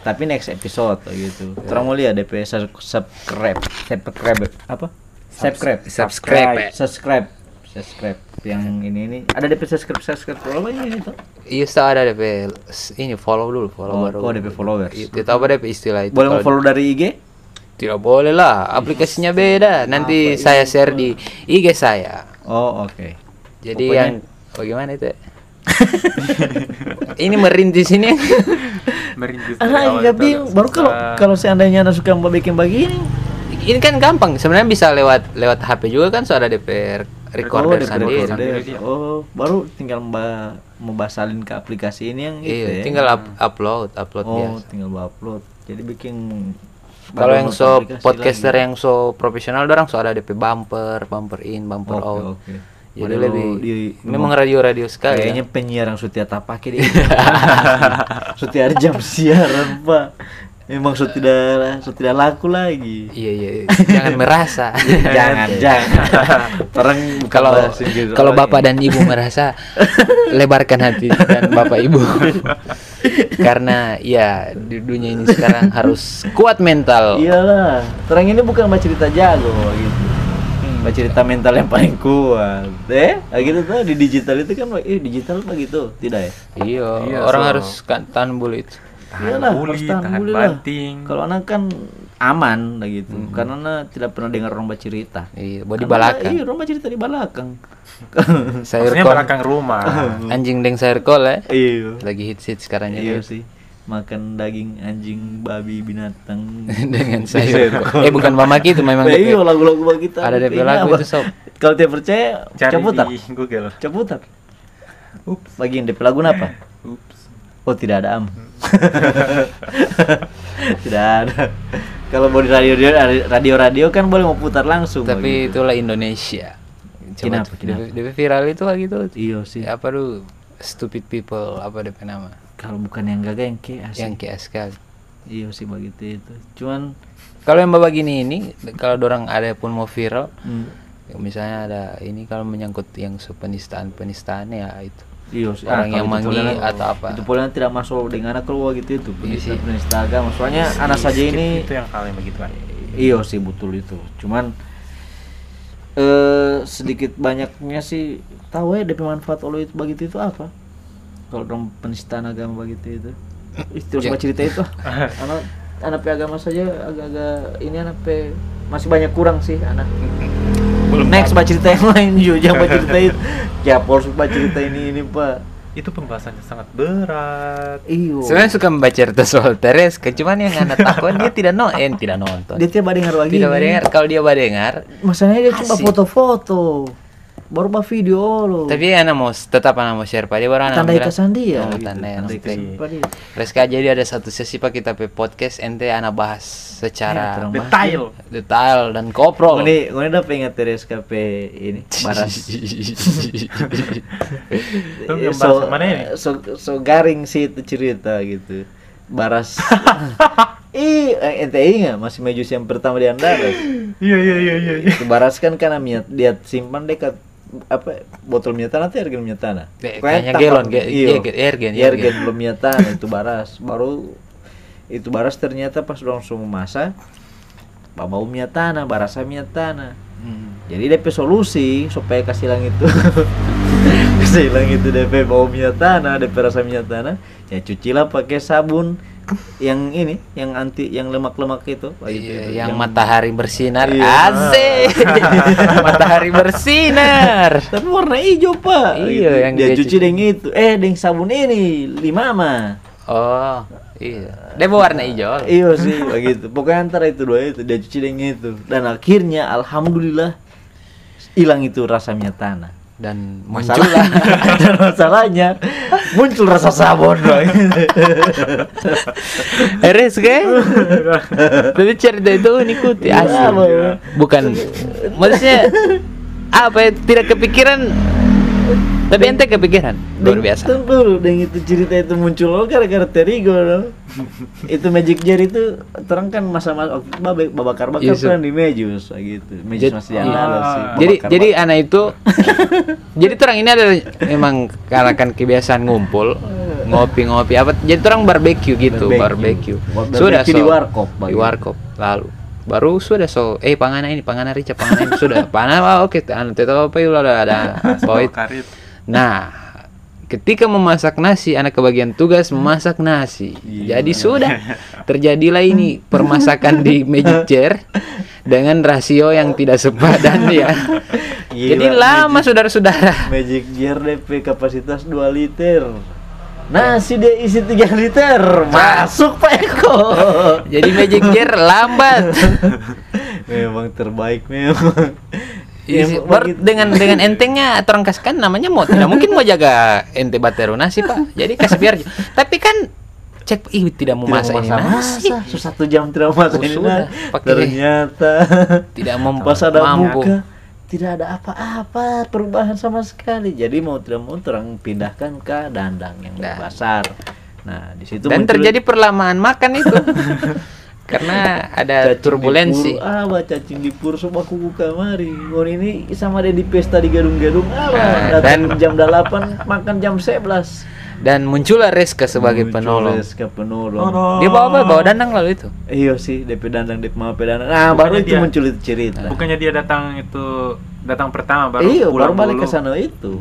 Tapi next episode gitu. Terang mau lihat DP sub- subscribe subscribe apa subscribe. Subscribe. Subscribe. Subscribe. Yang ini ini. Ada DP subscribe subscribe. Berapa ini tuh iya so ada DP ini follow dulu follow oh, baru. oh DP followers? Itu tahu apa DP istilah itu? Boleh follow dari IG tidak boleh lah aplikasinya beda. nanti saya share di IG saya. Oh oke. Jadi Pokoknya- yang bagaimana itu? [laughs] Ini merintis ini. Merintis [laughs] Anak itu bingung. agak Baru kalau kalau seandainya anak suka bikin begini, ini kan gampang sebenarnya bisa lewat lewat HP juga kan so ada DP recorder oh, sendiri recorder. Oh, baru tinggal mbak membasalin ke aplikasi ini yang itu iya ya. tinggal up- upload upload oh, biasa tinggal upload. Jadi bikin kalau yang so podcaster lagi. yang so profesional orang so ada DP bumper bumper in bumper Oke, out oke. jadi Padahal lebih di- memang radio-radio sekali Kayaknya ya. penyiar yang sudah tak pakai dia. [laughs] ada jam siaran, Pak. Memang sudah tidak sudah tidak laku lagi. iya iya jangan merasa [laughs] jangan, jangan. [laughs] Orang kalau gitu kalau bapak dan ibu merasa lebarkan hati dan bapak ibu [laughs] karena ya di dunia ini sekarang harus kuat mental Iyalah, terang ini bukan baca cerita jago gitu. Baca cerita mental yang paling kuat. Eh, gitu tuh di digital itu kan eh digital begitu, tidak ya? iya Iya, orang so- harus kan tahan bully itu Tahan Iyalah, bully, harus tahan tahan bully banting. Kalau anak kan aman lah gitu. Karena anak tidak pernah dengar orang baca cerita. iya mau di Karena, belakang Iya, orang baca cerita di belakang. [laughs] sayur Maksudnya kol belakang rumah. [laughs] anjing deng sayur kol ya iya. lagi hits hits sekarang Iya sih. Makan daging anjing, babi, binatang. [laughs] dengan sayur kol eh bukan mamaki itu memang Nah, iya lagu-lagu kita. Ada DP Ini lagu itu, Sob. Kalau tidak percaya, Cari caputar. di Google. Caputar. Ups. Bagian DP lagu apa? Ups. Oh tidak ada am. [laughs] tidak ada. Kalau mau di radio radio radio kan boleh mau putar langsung. tapi begitu. itulah Indonesia Coba Kenapa, kenapa? DP, viral itu lah gitu Iya sih. apa tuh stupid people apa DP nama Kalau bukan yang gagal yang ke asik. yang kayak sekali Iya sih begitu itu. Cuman kalau yang bawa gini ini kalau orang ada pun mau viral hmm, ya misalnya ada ini kalau menyangkut yang so penistaan penistaan ya itu iya sih. Orang kalau yang itu mangi pola- atau apa. Itu pola tidak masuk dengan anak keluar gitu itu. Iya. Penista penista agama. Soalnya anak saja ini itu yang hal yang begitu kan. Iya sih betul itu. Cuman eh sedikit banyaknya sih tahu ya DP manfaat Allah itu begitu itu apa? kalau orang penistaan agama begitu itu Ih, terus baca cerita itu ah. [laughs] anak anak agama saja agak-agak ini anak masih banyak kurang sih anak Belum next baca cerita yang lain juga jangan baca cerita itu. [laughs] Ya harus baca cerita ini ini pak. Itu pembahasannya sangat berat. iyo. Sebenarnya suka membaca cerita soal Tereska, cuman yang anak takut dia tidak no, eh, tidak nonton. dia tiap dengar lagi. Tidak dengar. Kalau dia dengar, masalahnya dia cuma foto-foto baru bah video lo tapi anak mau tetap anak mau share pak dia baru anak tanda ikasan dia Oh, gitu. tanda yang dia Reska jadi ada satu sesi pak kita pe podcast ente anak bahas Ya, secara terang Detail. detail dan koprol. Ini, ini udah pengen Teres KP ini baras. [laughs] So, mana ini? So, so garing sih itu cerita gitu. Baras. [laughs] Ih, eh, ente ingat masih Mejus yang pertama di Andalas. Iya iya iya iya. iya. Itu Baras kan karena minyak dia simpan dekat apa botol minyak tanah atau ergen minyak tanah? Kayaknya galon, ge- iya. iya, ge- ergen, Iya, ergen. ergen belum minyak tanah itu baras. Baru itu baras ternyata pas langsung memasak bau minyak tanah, barasa minyak tanah. Hmm. Jadi DP solusi supaya kasih hilang itu [laughs] kasih hilang itu DP bau minyak tanah, DP rasa minyak tanah, ya cucilah pakai sabun yang ini, yang anti yang lemak-lemak itu, itu, Iya, itu. yang matahari bersinar Iya. asik [laughs] matahari bersinar Tapi warna hijau pak. Iya, Gitu. yang dia dia cuci dengan itu. Eh, dengan sabun ini lima mah. oh iya dia berwarna hijau Iya sih, [laughs] begitu. Pokoknya antara itu dua itu dia cuci dengan itu. Dan akhirnya, alhamdulillah hilang itu rasa minyak tanah. Dan Masalah muncullah [laughs] dan masalahnya muncul rasa sabun dong. [laughs] Eres kan? Tapi cerita itu ngikuti Iya, asli. Bukan maksudnya apa ya, tidak kepikiran tapi ente kepikiran luar biasa. Tunggu dulu, dan itu cerita itu muncul lo gara-gara Terigo loh. [laughs] itu Magic Jar itu terang kan masa-masa itu babak bakar Iya, Sob. kan di Mejus gitu. Mejus Jadi- masih ada sih. Jadi jadi anak itu [laughs] jadi terang ini adalah memang karena kan kebiasaan ngumpul [laughs] ngopi-ngopi apa jadi terang barbeque gitu Barbecue. barbeque, Barbecue sudah di warkop, di warkop lalu baru sudah so eh pangana ini pangana rica pangana ini sudah [laughs] panah ah, oke anu tetap apa yuk ada [laughs] ada itu. Karit. Nah, ketika memasak nasi, anak kebagian tugas memasak nasi. Iya. Jadi sudah [laughs] terjadilah ini permasakan di magic chair dengan rasio yang tidak sepadan ya. Gila, Jadi lama saudara-saudara. Magic Jar DP kapasitas 2 liter. Nasi dia isi 3 liter. Masuk Pak Eko. Jadi magic chair lambat. [laughs] memang terbaik memang. Begitu- dengan dengan entengnya orang kasihkan namanya mau tidak mungkin mau jaga ente bateru nasi pak jadi kasih biar tapi kan cek ih tidak mau Tidak masak ini nasi masa-masa. So, satu jam tidak masak Oh, ini sudah. nasi. Pakai- Ternyata tidak mem pas ada mampu buka tidak ada apa-apa perubahan sama sekali. Jadi mau tidak mau terang pindahkan ke dandang yang Nah. besar. Nah, di situ dan muncul terjadi perlamaan makan itu [laughs] karena ada cacing turbulensi di pur, ah, cacing di pur semua kuku kamari. Oh ini sama dia di pesta di gedung-gedung. Ah, bah, Ah, datang jam 8 makan jam 11. Dan muncullah Reska sebagai Muncul penolong Reska penolong. dia bawa apa bawa dandang lalu itu Iya sih, DP dandang, DP mau dandang. Nah, baru Bukannya itu dia- muncul itu cerita. Bukannya dia datang itu datang pertama baru iya, baru pulang balik dulu. ke sana itu.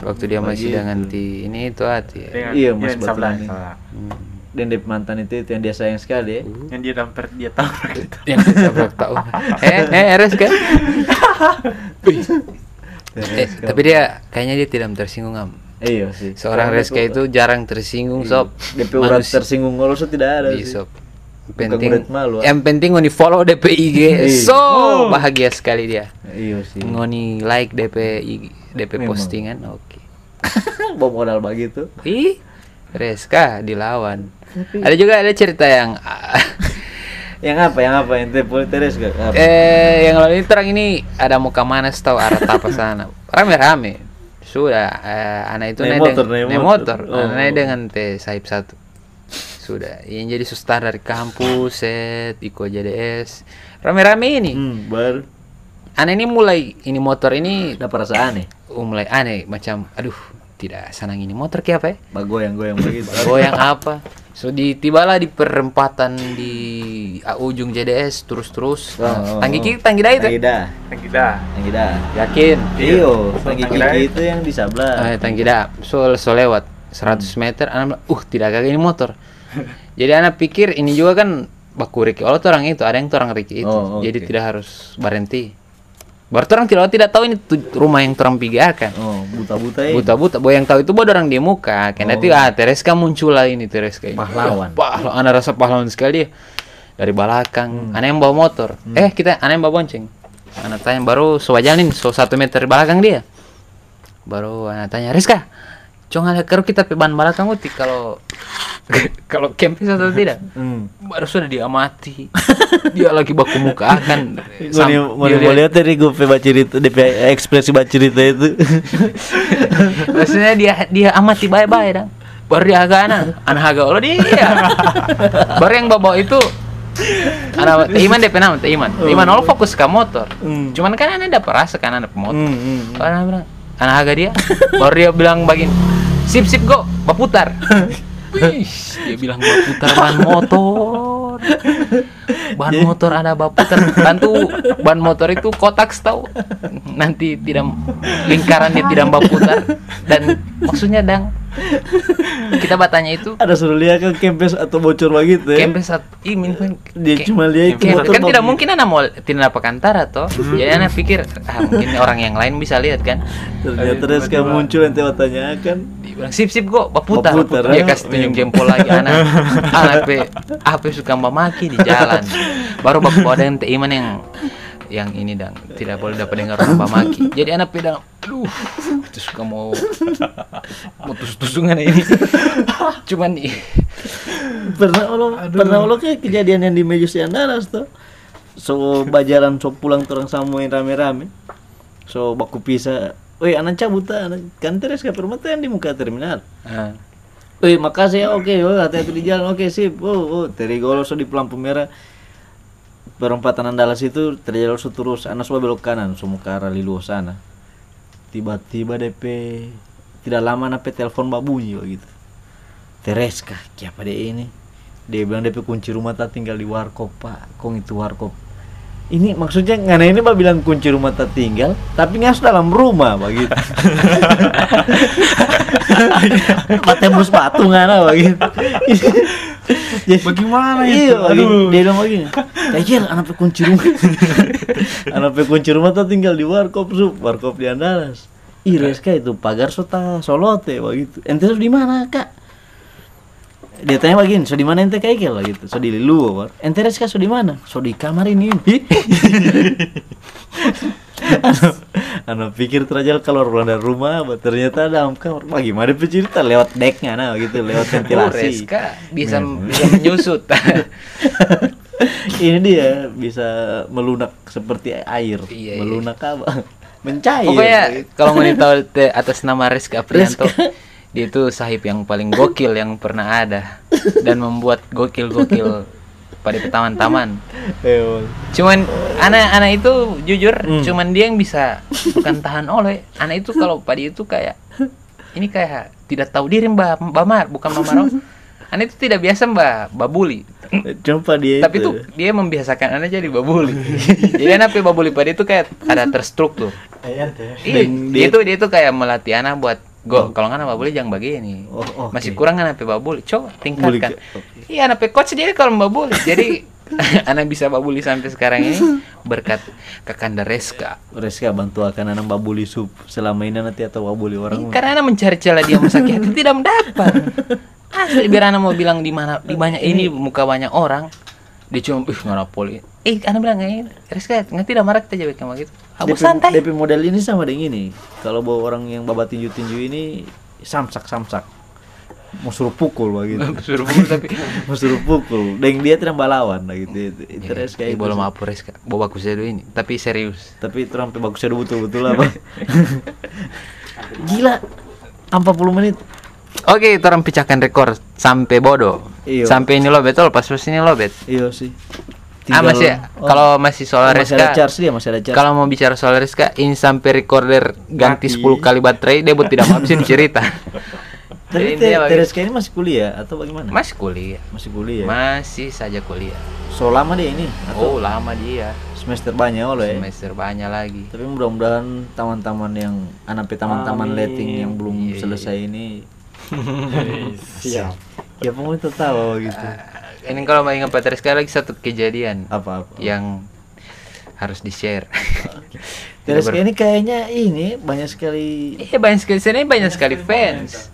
waktu dia masih Begitu. dengan ti ini itu hati ya. Dengan, Iya, ya, Mas sebelah. Hmm. Dan DP mantan itu, itu yang dia sayang sekali ya. Yang dia dampar dia tabrak itu. [laughs] yang tabrak tahu eh eh Reska [laughs] eh, tapi dia kayaknya dia tidak tersinggung am Iya sih. seorang Reska itu jarang tersinggung sob DP urat tersinggung ngoloso tidak ada Iya, sih. sob. Penting malu, ah. yang penting ngoni follow DP IG [laughs] Iya. so bahagia sekali dia Iya sih. ngoni like DP IG, DP Memang. postingan oke [laughs] Bawa modal begitu. ih Reska dilawan ada juga ada cerita yang [laughs] Yang apa? Yang apa? Yang teres gak? Apa? eh yang lalu ini terang ini ada muka manas tahu arah tapa sana rame-rame sudah eh, anak itu Naik naik motor, naik naik motor. motor, Oh. Naik dengan teh saip satu sudah yang jadi sustar dari kampus set Iko JDS rame-rame ini Hmm, baru anak ini mulai ini motor ini ada perasaan nih. uh, mulai aneh macam aduh tidak senang ini motor kayak apa ya Bagoyang-goyang begitu. goyang apa so di tibalah di perempatan di uh, ujung JDS terus-terus Oh, oh, tanggi oh. kiri tanggi dah itu Tanggi dah. Yang kita. Tanggi dah. yakin Iyo, Iya. tanggi dah. itu yang di sebelah. eh tanggi dah so so lewat 100 meter anak bilang, uh tidak kagak ini motor [laughs] jadi anak pikir ini juga kan baku Ricky oh orang itu ada yang orang Ricky itu Oh, jadi oke. tidak harus berhenti baru orang tidak tidak tahu ini rumah yang orang pigarkan Oh, buta-buta ya. buta-buta. Boy yang tahu itu bodoh orang di muka. Kan nanti ah Tereska muncul lah ini Tereska ini. Pahlawan. pahlawan anak rasa pahlawan sekali ya dari belakang. Anak yang bawa motor. Eh kita anak yang bawa bonceng. Anak tanya baru sewajanin so satu meter belakang dia? Baru anak tanya Rizka cong ada keru kita pe ban belakang uti kalau [laughs] kalau kempis atau tidak Hmm. baru sudah diamati [laughs] dia lagi baku muka nih mau mau lihat- lihat dari gue baca cerita, DP ekspresi baca cerita itu. [laughs] Maksudnya dia dia amati baik-baik dah. Baru dia agak anak, anak agak lo dia. Baru yang bawa itu anak Iman DP nama Iman. Iman lo fokus ke motor. Hmm. Cuman kan anak dapat rasa kan anak pemotor. Hmm, hmm. Baru anak bilang, anak agak dia. Baru dia bilang bagin, sip sip go, baputar. Wih, dia bilang baputar ban motor. Ban motor ada baputar. Bantu ban motor itu kotak tahu. Nanti tidak lingkarannya tidak baputar dan maksudnya dang [laughs] kita bertanya itu Ada suruh lihat kan kempes atau bocor begitu ya. kempes at imin kan Dia ke- cuma lihat itu kan tidak mungkin anak mau tidak apa kantara toh jadi anak pikir ah mungkin [laughs] orang yang lain bisa lihat kan? Ternyata terus kayak muncul yang tiba tanyakan. dia bilang sip sip kok baputar, Baputar, dia ya. kasih tunjuk jempol lagi [laughs] anak anak apa suka memaki di jalan. Baru baku ada yang iman yang yang ini dang tidak boleh dapat dengar orang memaki jadi anak pedang aduh itu suka mau mau tusuk tusungan ini cuman ih, Pernah lo pernah lo kayak kejadian yang di Mejus Andalas tuh. So bajaran so pulang turang sama yang rame-rame. So baku pisah. Woi, anak cabut anak kan terus ke yang di muka terminal. ah. Wih, makasih ya. Oke, oh, hati-hati di jalan. Oke, sip. Oh, oh, dari Goloso di lampu merah. Perempatan Andalas itu terjadi so terus. Anak semua belok kanan, semua ke arah Liluo sana. Tiba-tiba DP tidak lama nape telepon babunyi begitu. Tereska, siapa dia ini? Dia bilang DP kunci rumah tak tinggal di warkop, Pak. Kong itu warkop. Ini maksudnya ngana ini Pak bilang kunci rumah tak tinggal, tapi ngas dalam rumah begitu. [laughs] Pak tembus batu ngana begitu. Jadi- [laughs] Bagaimana Iya, itu? lagi, Aduh. dia bilang begini. Kayaknya anak kunci rumah. [laughs] anak kunci rumah tak tinggal di warkop, Sup. Warkop di Andalas. Ih, Reska itu pagar sota solote begitu. Ente tuh di mana, Kak? Dia tanya begini, so di mana ente kayak lah gitu. So di War. Ente Reska so di mana? So di kamar ini. Anak, [laughs] anak pikir terajal keluar pulang dari rumah, ternyata dalam kamar. Bagaimana dia cerita lewat decknya, nah gitu, lewat [laughs] Oh, ventilasi. Reska bisa bisa menyusut [laughs] ini dia bisa melunak seperti air Iya, iya. melunak apa mencair Pokoknya kalau mau tahu atas nama Rizky Aprianto, dia itu sahib yang paling gokil yang pernah ada dan membuat gokil-gokil pada taman-taman. Cuman anak-anak itu jujur, Hmm. cuman dia yang bisa bukan tahan oleh. Anak itu kalau pada itu kayak ini kayak tidak tahu diri Mbak Mbak Mar, bukan Mbak Maro. Anak itu tidak biasa Mbak babuli. coba dia Tapi tuh dia membiasakan anak jadi babuli. jadi anak babuli pada itu kayak ada terstruktur. Iya, dia- itu dia itu kayak melatih anak buat go kalau nggak anak babuli jangan begini. Oh, oke. Masih kurang anak pe babuli. Coba tingkatkan. Iya pe coach dia kalau babuli. Jadi [laughs] anak bisa babuli sampai sekarang ini berkat Kakanda Reska. Reska bantu akan anak babuli sup selama ini nanti atau babuli orang Karena anak mencari celah dia sakit hati tidak mendapat. [laughs] Asli biar anak mau bilang di mana di banyak ini muka banyak orang dia cuma ih marah poli. Eh anak bilang ini Reska nggak tidak marah kita jawab kayak gitu. Abu DP, santai. DP model ini sama dengan ini kalau bawa orang yang babat tinju tinju ini samsak samsak mau suruh pukul begitu [laughs] Suruh pukul tapi [laughs] mau suruh pukul dan dia tidak balawan lah gitu Ya, eh, itu belum sih. apa Reska. Bawa bagus dulu ini, tapi serius. tapi sampai bagusnya betul betul apa [laughs] gila 40 menit Oke, kita orang pecahkan rekor sampai bodoh. Iya. Sampai ini lo betul, pas pas ini lo bet. iya sih Ah masih oh, kalau masih soal masih ada Reska. charge dia masih ada charge Kalau mau bicara soal Reska, ini sampai recorder ganti Mati. 10 kali baterai, dia buat tidak mau habis cerita. [laughs] tapi Te- Tereska ini masih kuliah atau bagaimana Masih kuliah. masih kuliah Masih saja kuliah. so lama dia ini atau Oh, lama dia. semester banyak oleh ya Semester banyak lagi. tapi mudah-mudahan taman-taman yang anak taman-taman letting yang belum Iya, iya. selesai ini [laughs] [laughs] Siap. Ya pokoknya tertawa gitu Ini kalau mau ingat Pak Rizka lagi satu kejadian apa apa yang harus di share. Terus ini kayaknya ini banyak sekali Iya banyak sekali sini banyak sekali fans.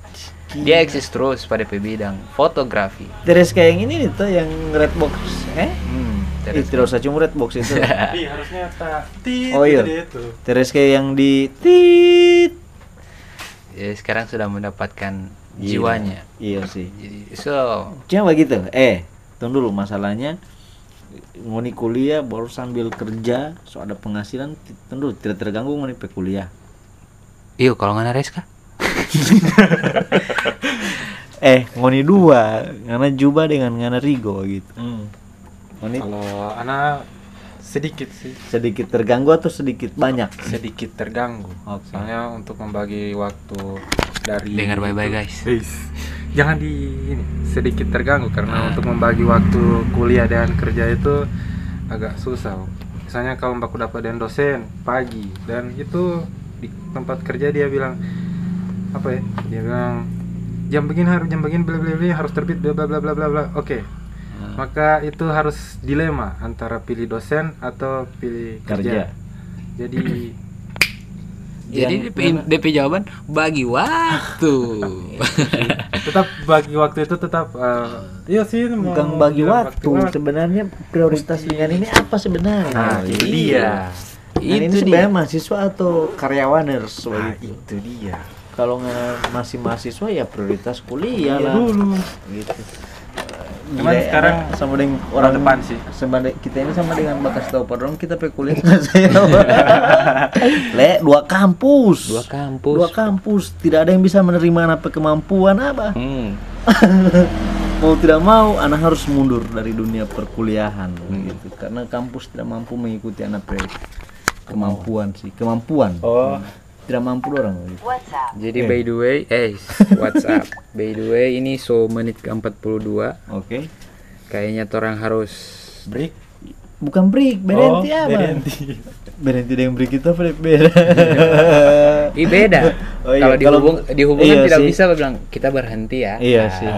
Dia eksis terus pada bidang fotografi. Terus kayak yang ini nih tuh yang red box eh Hmm, Ih, tidak usah cuma red box itu Tapi [laughs] harusnya tit Oh, iya. dia. Terus kayak yang di tit ya, sekarang sudah mendapatkan. Jiwanya. iya sih. Jadi so cuma begitu eh tunggu dulu masalahnya. Ngoni kuliah baru sambil kerja so ada penghasilan t- tunggu tidak terganggu ngoni pe kuliah. Iyo kalau nggak Rizka. [laughs] eh ngoni dua ngana juba dengan ngana rigo gitu. Ngoni Kalau anak sedikit sih, sedikit terganggu atau sedikit banyak sedikit terganggu. Oke. Soalnya untuk membagi waktu dari Dengar baik-baik guys. Guys, jangan di ini sedikit terganggu karena untuk membagi waktu kuliah dan kerja itu agak susah. Misalnya kalau aku dapat dengan dosen pagi dan itu di tempat kerja dia bilang apa ya? Dia bilang jam begini harus jam begini bla bla bla harus terbit bla bla bla bla bla bla. Oke. Maka itu harus dilema antara pilih dosen atau pilih kerja. Kerja. Jadi Jadi DP, DP jawaban bagi waktu. [laughs] tetap bagi waktu itu tetap eh, iya sih mau bukan bagi bilang waktu sebenarnya prioritas dengan ini apa sebenarnya Nah, itu Iya. dia. Ini Itu sebenarnya mahasiswa atau karyawaners Nah, begitu. itu dia. Kalau nggak masih mahasiswa ya prioritas kuliah Iya lah. dulu. Gitu. Cuman Gila, sekarang anak sama dengan orang orang depan sih. sama de- kita ini sama dengan bakas tahu padahal kita pe kuliah [laughs] saya. Le, dua kampus. Dua kampus. Dua kampus. Tidak ada yang bisa menerima anak pe kemampuan apa. Hmm. [laughs] mau tidak mau anak harus mundur dari dunia perkuliahan Hmm. gitu karena kampus tidak mampu mengikuti anak pe kemampuan sih kemampuan Oh, tidak mampu orang gitu. Jadi by the way, eh [laughs] WhatsApp. by the way ini so menit ke 42. oke Kayaknya orang harus break. bukan break berhenti oh, apa berhenti. berhenti dengan break kita apa beda Ih beda. Oh iya, Kalau kalau- dihubung dihubungkan iya tidak sih. bisa bilang kita berhenti ya. Iya Nah, sih.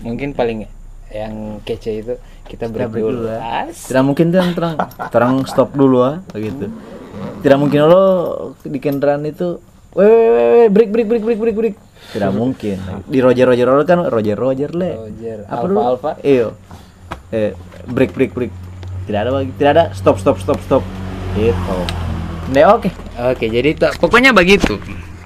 Mungkin paling yang kece itu kita break break dulu. dulu, ya. Tidak mungkin terang terang terang stop dulu ah begitu tidak mungkin lo di kendaraan itu weh weh, weh, weh, break break break break break break. Tidak [laughs] mungkin. Di Roger Roger Roger kan Roger Roger le. Roger, apa Alpha, dulu? Alpha. iyo eh break break break. Tidak ada lagi tidak ada. Stop stop stop stop. Gitu. Nah, oke. Oke, jadi tak- pokoknya begitu.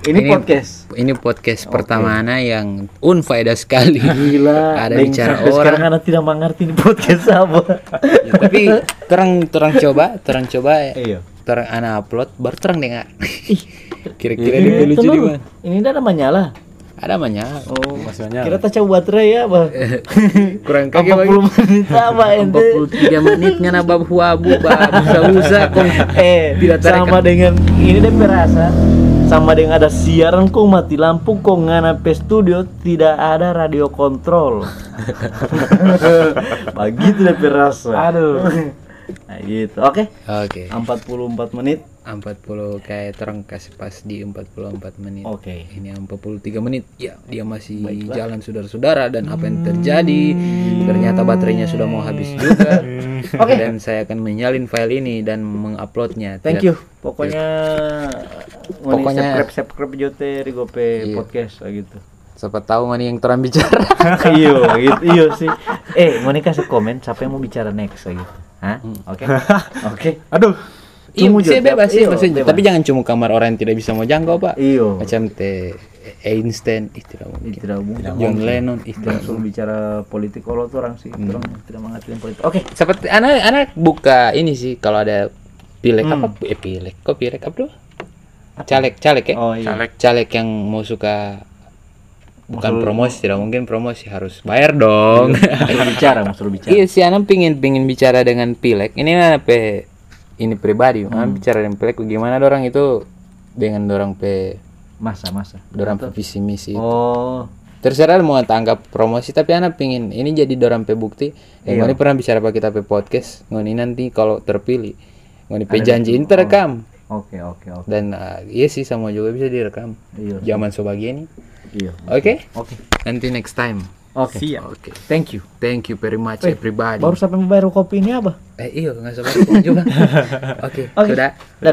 ini, podcast. Ini podcast pertama Ana yang unfaedah sekali. [laughs] gila. Ada bicara orang. sekarang anak tidak mengerti ini podcast apa. Ya, tapi [laughs] terang terang coba, terang coba. Iya terang ana upload baru terang dengar. [laughs] Kira-kira Ini dia lucu di mana? ini ada menyala Ada banyak. oh. Maksudnya- kira tak coba baterai ya apa [laughs] Kurang kaki 40 menit apa ente? 43 menit ngana bab huabu bab busa-busa kong. eh Tidak tarik sama dengan ini deh perasa. Sama dengan ada siaran kok mati lampu kok ngana pe studio tidak ada radio kontrol. [laughs] Begitu deh perasa. Aduh. Nah gitu oke Oke. 44 menit 40 kayak terang kasih pas di 44 menit. oke Ini 43 menit. Ya, dia masih jalan saudara-saudara dan apa yang terjadi? Ternyata baterainya sudah mau habis juga. [laughs] Oke. Dan saya akan menyalin file ini dan menguploadnya. thank you pokoknya Pokoknya- subscribe subscribe jote Rigope Iya. podcast gitu Siapa tahu mana yang terang bicara. [laughs] iyo gitu iyo sih eh mau kasih komen siapa yang mau bicara next gitu Hah? oke. [laughs] Oke. Aduh. Iya, saya Jod. bebas sih Iyo, maksudnya. bebas. Tapi jangan cuma kamar orang yang tidak bisa mau jangkau, Pak. iyo Macam teh Einstein, ih tidak mungkin. Ih, tidak mungkin. John Lennon, ih tidak langsung bicara politik kalau tuh orang sih. Orang tidak mengerti yang politik. Oke. Seperti anak anak buka ini sih kalau ada pilek Hmm. apa? Eh pilek. Kok pilek apa? Tuh caleg caleg ya? Oh iya. Caleg. caleg yang mau suka bukan Mau suruh- promosi tidak mungkin promosi harus bayar dong. Mau suruh bicara mau suruh bicara iya sih anak pingin pingin bicara dengan pilek. Ini pe ini pribadi anak bicara dengan pilek gimana dorang itu? Dengan dorang pe masa masa. dorang pe visi misi oh. Terserah mau tanggap promosi tapi anak pingin ini jadi dorang pe bukti. Eh ngoni pernah bicara pak kita pe podcast. Ngoni nanti kalau terpilih ngoni pe janji ini terekam. Oke oke oke. dan uh, iya sih sama juga bisa direkam. Iya. zaman sebagian ini Iya. oke Oke. nanti next time Oke. Siap. oke Thank you. thank you very much Eh, everybody Baru sampai membayar kopi ini apa? eh iya nggak sabar juga [laughs] oke Oke. sudah